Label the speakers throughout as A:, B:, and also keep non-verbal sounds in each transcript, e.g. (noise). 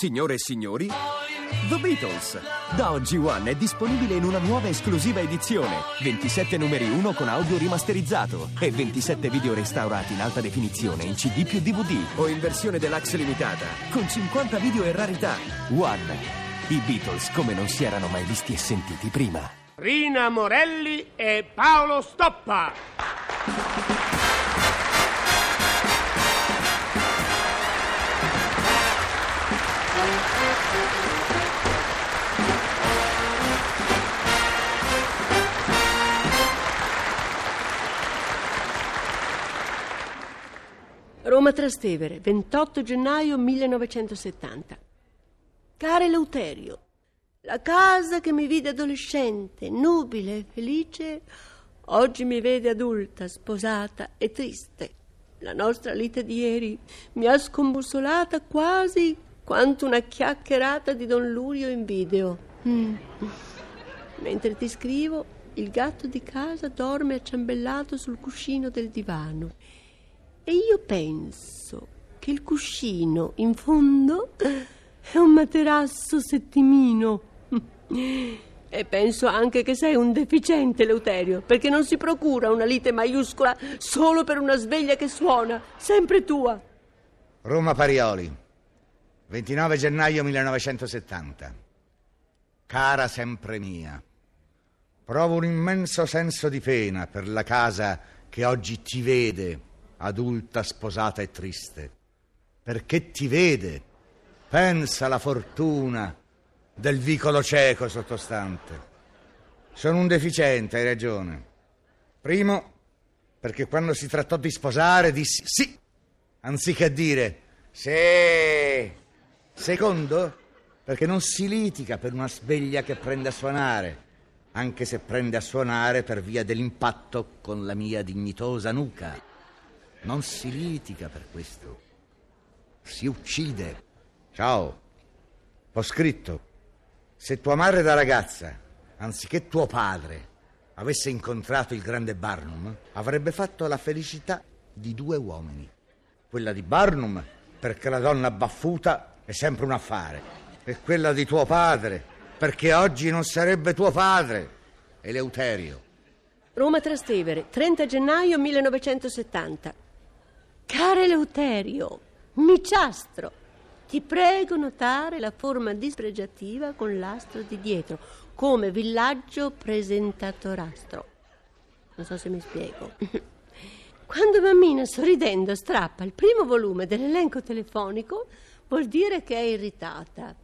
A: Signore e signori, The Beatles. Da oggi One è disponibile in una nuova esclusiva edizione. 27 numeri 1 con audio rimasterizzato e 27 video restaurati in alta definizione in CD più DVD o in versione deluxe limitata con 50 video e rarità. One. I Beatles come non si erano mai visti e sentiti prima.
B: Rina Morelli e Paolo Stoppa.
C: Roma Trastevere, 28 gennaio 1970. Care Leuterio, la casa che mi vide adolescente, nubile e felice, oggi mi vede adulta, sposata e triste. La nostra lite di ieri mi ha scombussolata quasi quanto una chiacchierata di Don Lurio in video. Mm. Mentre ti scrivo, il gatto di casa dorme acciambellato sul cuscino del divano e io penso che il cuscino in fondo è un materasso settimino. E penso anche che sei un deficiente, Leuterio, perché non si procura una lite maiuscola solo per una sveglia che suona, sempre tua.
D: Roma Parioli, 29 gennaio 1970. Cara sempre mia, provo un immenso senso di pena per la casa che oggi ti vede adulta, sposata e triste, perché ti vede, pensa alla fortuna del vicolo cieco sottostante. Sono un deficiente, hai ragione. Primo, perché quando si trattò di sposare dissi sì, anziché dire sì. Secondo, perché non si litiga per una sveglia che prende a suonare, anche se prende a suonare per via dell'impatto con la mia dignitosa nuca. Non si litiga per questo. Si uccide. Ciao. Ho scritto. Se tua madre da ragazza, anziché tuo padre, avesse incontrato il grande Barnum, avrebbe fatto la felicità di due uomini. Quella di Barnum, perché la donna baffuta è sempre un affare, e quella di tuo padre, perché oggi non sarebbe tuo padre, Eleuterio.
C: Roma Trastevere, 30 gennaio 1970. Care Eleuterio, miciastro, ti prego notare la forma dispregiativa con l'astro di dietro, come villaggio presentatorastro. Non so se mi spiego. (laughs) Quando mammina sorridendo strappa il primo volume dell'elenco telefonico, vuol dire che è irritata.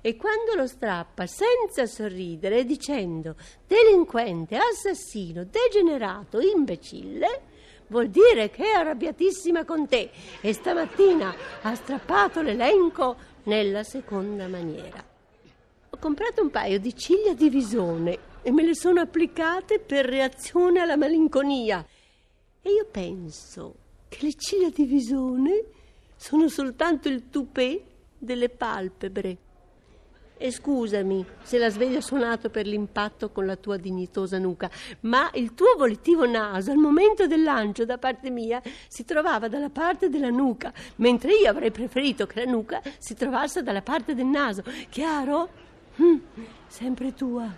C: E quando lo strappa senza sorridere, dicendo delinquente, assassino, degenerato, imbecille, vuol dire che è arrabbiatissima con te e stamattina ha strappato l'elenco nella seconda maniera. Ho comprato un paio di ciglia di visone e me le sono applicate per reazione alla malinconia. E io penso che le ciglia di visone sono soltanto il tupè delle palpebre. E scusami se la sveglia ha suonato per l'impatto con la tua dignitosa nuca, ma il tuo volitivo naso al momento del lancio da parte mia si trovava dalla parte della nuca, mentre io avrei preferito che la nuca si trovasse dalla parte del naso. Chiaro? Hm, sempre tua.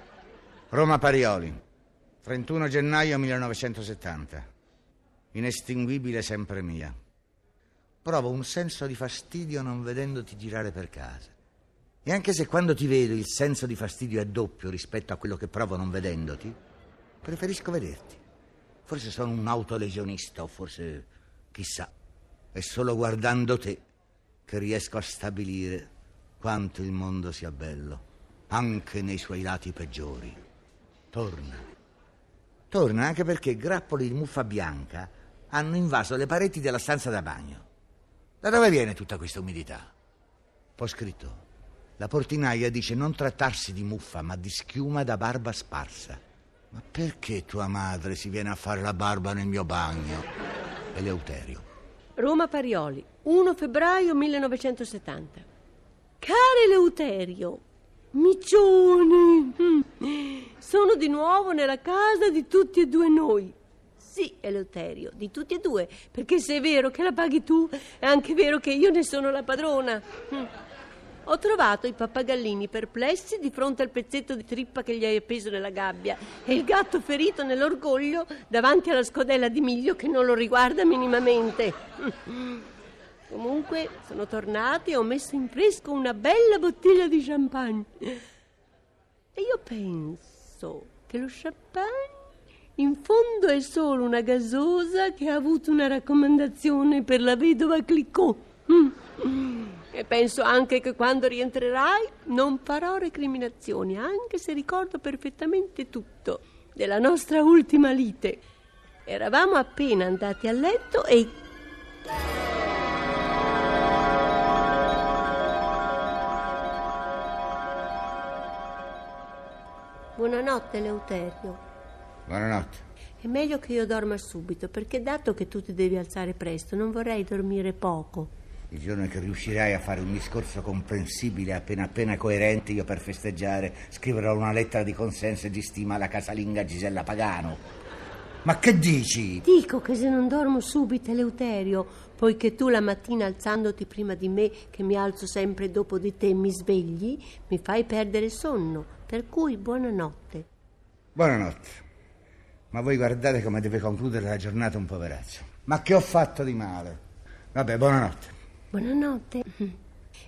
D: Roma Parioli, 31 gennaio 1970. Inestinguibile sempre mia. Provo un senso di fastidio non vedendoti girare per casa. E anche se quando ti vedo il senso di fastidio è doppio rispetto a quello che provo non vedendoti, preferisco vederti. Forse sono un autolesionista o forse, chissà, è solo guardando te che riesco a stabilire quanto il mondo sia bello, anche nei suoi lati peggiori. Torna. Torna anche perché grappoli di muffa bianca hanno invaso le pareti della stanza da bagno. Da dove viene tutta questa umidità? Ho scritto. La portinaia dice non trattarsi di muffa, ma di schiuma da barba sparsa. Ma perché tua madre si viene a fare la barba nel mio bagno? Eleuterio.
C: Roma Parioli, 1 febbraio 1970. Caro Eleuterio, micione, mm, sono di nuovo nella casa di tutti e due noi. Sì, Eleuterio, di tutti e due, perché se è vero che la paghi tu, è anche vero che io ne sono la padrona. Mm. Ho trovato i pappagallini perplessi di fronte al pezzetto di trippa che gli hai appeso nella gabbia e il gatto ferito nell'orgoglio davanti alla scodella di miglio che non lo riguarda minimamente. (laughs) Comunque sono tornati e ho messo in fresco una bella bottiglia di champagne. E io penso che lo champagne in fondo è solo una gasosa che ha avuto una raccomandazione per la vedova Clicquot. (laughs) E penso anche che quando rientrerai non farò recriminazioni, anche se ricordo perfettamente tutto della nostra ultima lite. Eravamo appena andati a letto e Buonanotte, Leuterio.
D: Buonanotte.
C: È meglio che io dorma subito, perché dato che tu ti devi alzare presto, non vorrei dormire poco.
D: Il giorno che riuscirai a fare un discorso comprensibile appena appena coerente, io per festeggiare scriverò una lettera di consenso e di stima alla casalinga Gisella Pagano. Ma che dici?
C: Dico che se non dormo subito, Eleuterio, poiché tu la mattina alzandoti prima di me, che mi alzo sempre dopo di te, mi svegli, mi fai perdere sonno. Per cui buonanotte.
D: Buonanotte. Ma voi guardate come deve concludere la giornata un poveraccio. Ma che ho fatto di male? Vabbè, buonanotte.
C: Buonanotte.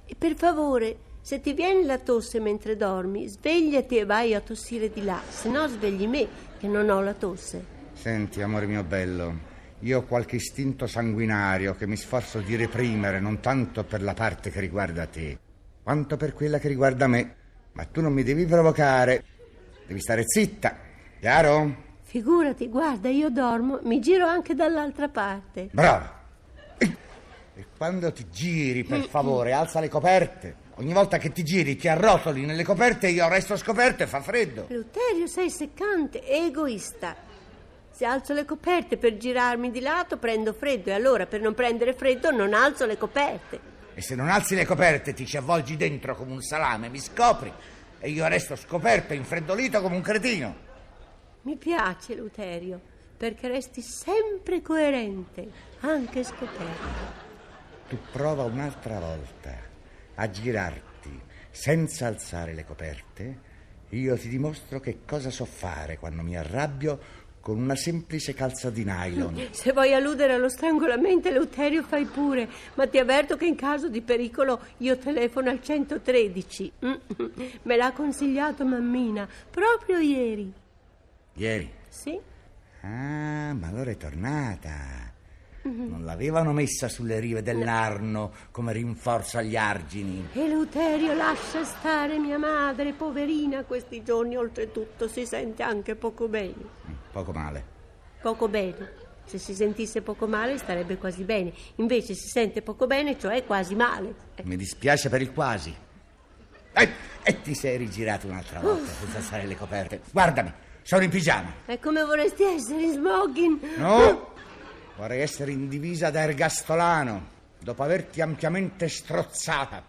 C: E per favore, se ti viene la tosse mentre dormi, svegliati e vai a tossire di là, se no svegli me, che non ho la tosse.
D: Senti, amore mio bello, io ho qualche istinto sanguinario che mi sforzo di reprimere non tanto per la parte che riguarda te, quanto per quella che riguarda me. Ma tu non mi devi provocare. Devi stare zitta, chiaro?
C: Figurati, guarda, io dormo, mi giro anche dall'altra parte.
D: Brava. E quando ti giri, per favore, alza le coperte. Ogni volta che ti giri ti arrotoli nelle coperte io resto scoperto e fa freddo.
C: Luterio, sei seccante e egoista. Se alzo le coperte per girarmi di lato prendo freddo e allora per non prendere freddo non alzo le coperte.
D: E se non alzi le coperte ti ci avvolgi dentro come un salame, mi scopri e io resto scoperto e infreddolito come un cretino.
C: Mi piace, Luterio, perché resti sempre coerente, anche scoperto.
D: Tu prova un'altra volta a girarti senza alzare le coperte. Io ti dimostro che cosa so fare quando mi arrabbio con una semplice calza di nylon. (laughs)
C: Se vuoi alludere allo strangolamento, Leuterio, fai pure, ma ti avverto che in caso di pericolo io telefono al 113. (laughs) Me l'ha consigliato mammina proprio ieri.
D: Ieri?
C: Sì.
D: Ah, ma allora è tornata. Non l'avevano messa sulle rive dell'Arno come rinforzo agli argini.
C: Eleuterio, lascia stare mia madre, poverina, questi giorni oltretutto si sente anche poco bene.
D: Poco male.
C: Poco bene. Se si sentisse poco male starebbe quasi bene. Invece si sente poco bene, cioè quasi male.
D: Mi dispiace per il quasi. E, e ti sei rigirato un'altra volta senza alzare le coperte. Guardami, sono in pigiama.
C: E come vorresti essere in smoking?
D: No, vorrei essere in divisa da ergastolano, dopo averti ampiamente strozzata.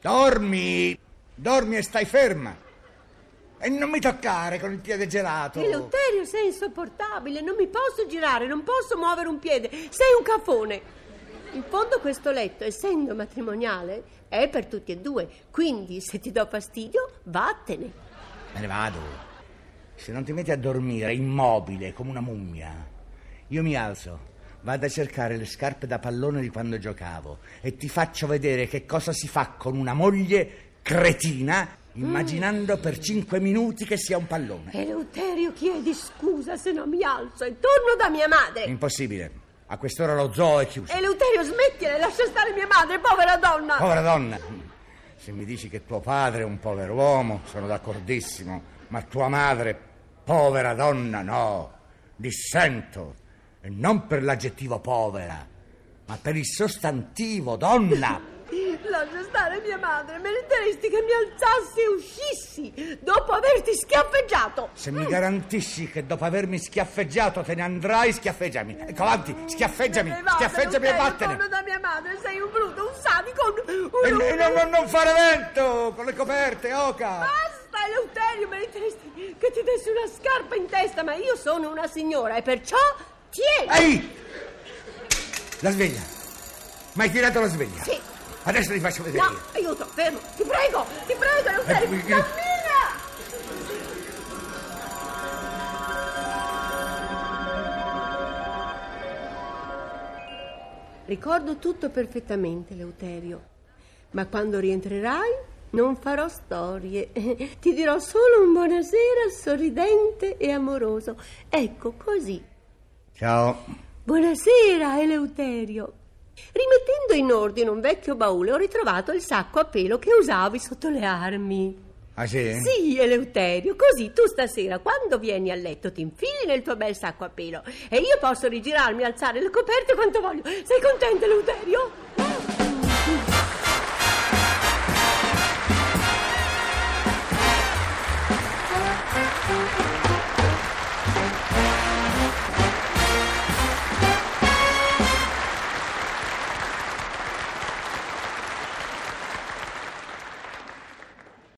D: Dormi, dormi e stai ferma. E non mi toccare con il piede gelato.
C: Eleuterio, sei insopportabile, non mi posso girare, non posso muovere un piede, sei un cafone. In fondo questo letto, essendo matrimoniale, è per tutti e due, quindi se ti do fastidio, vattene.
D: Me ne vado. Se non ti metti a dormire immobile come una mummia, io mi alzo, vado a cercare le scarpe da pallone di quando giocavo e ti faccio vedere che cosa si fa con una moglie cretina immaginando per cinque minuti che sia un pallone.
C: Eleuterio, chiedi scusa se non mi alzo e torno da mia madre.
D: Impossibile. A quest'ora lo zoo è chiuso.
C: Eleuterio, smettila, lascia stare mia madre, povera donna.
D: Povera donna. Se mi dici che tuo padre è un povero uomo, sono d'accordissimo. Ma tua madre, povera donna, no. Dissento. E non per l'aggettivo povera, ma per il sostantivo donna. (laughs)
C: Lascia stare mia madre, meriteresti che mi alzassi e uscissi dopo averti schiaffeggiato.
D: Se mi garantisci che dopo avermi schiaffeggiato te ne andrai, schiaffeggiami. Ecco, avanti, schiaffeggiami,
C: vado,
D: schiaffeggiami e vattene.
C: Torno da mia madre, sei un bruto, un sadico, un... un-
D: e non, non- non fare vento con le coperte, oca.
C: Basta, Eleuterio, meriteresti che ti dessi una scarpa in testa, ma io sono una signora e perciò tieni.
D: Ehi! La sveglia. Ma hai tirato la sveglia?
C: Sì,
D: Adesso ti faccio vedere.
C: No, aiuto, fermo, ti prego, ti prego, Eleuterio,
D: Eh,
C: cammina! Ricordo tutto perfettamente, Eleuterio, ma quando rientrerai non farò storie, (laughs) ti dirò solo un buonasera sorridente e amoroso. Ecco, così.
D: Ciao.
C: Buonasera, Eleuterio. Rimettendo in ordine un vecchio baule ho ritrovato il sacco a pelo che usavi sotto le armi.
D: Ah sì?
C: Sì, Eleuterio, così tu stasera quando vieni a letto ti infili nel tuo bel sacco a pelo e io posso rigirarmi alzare le coperte quanto voglio. Sei contento, Eleuterio?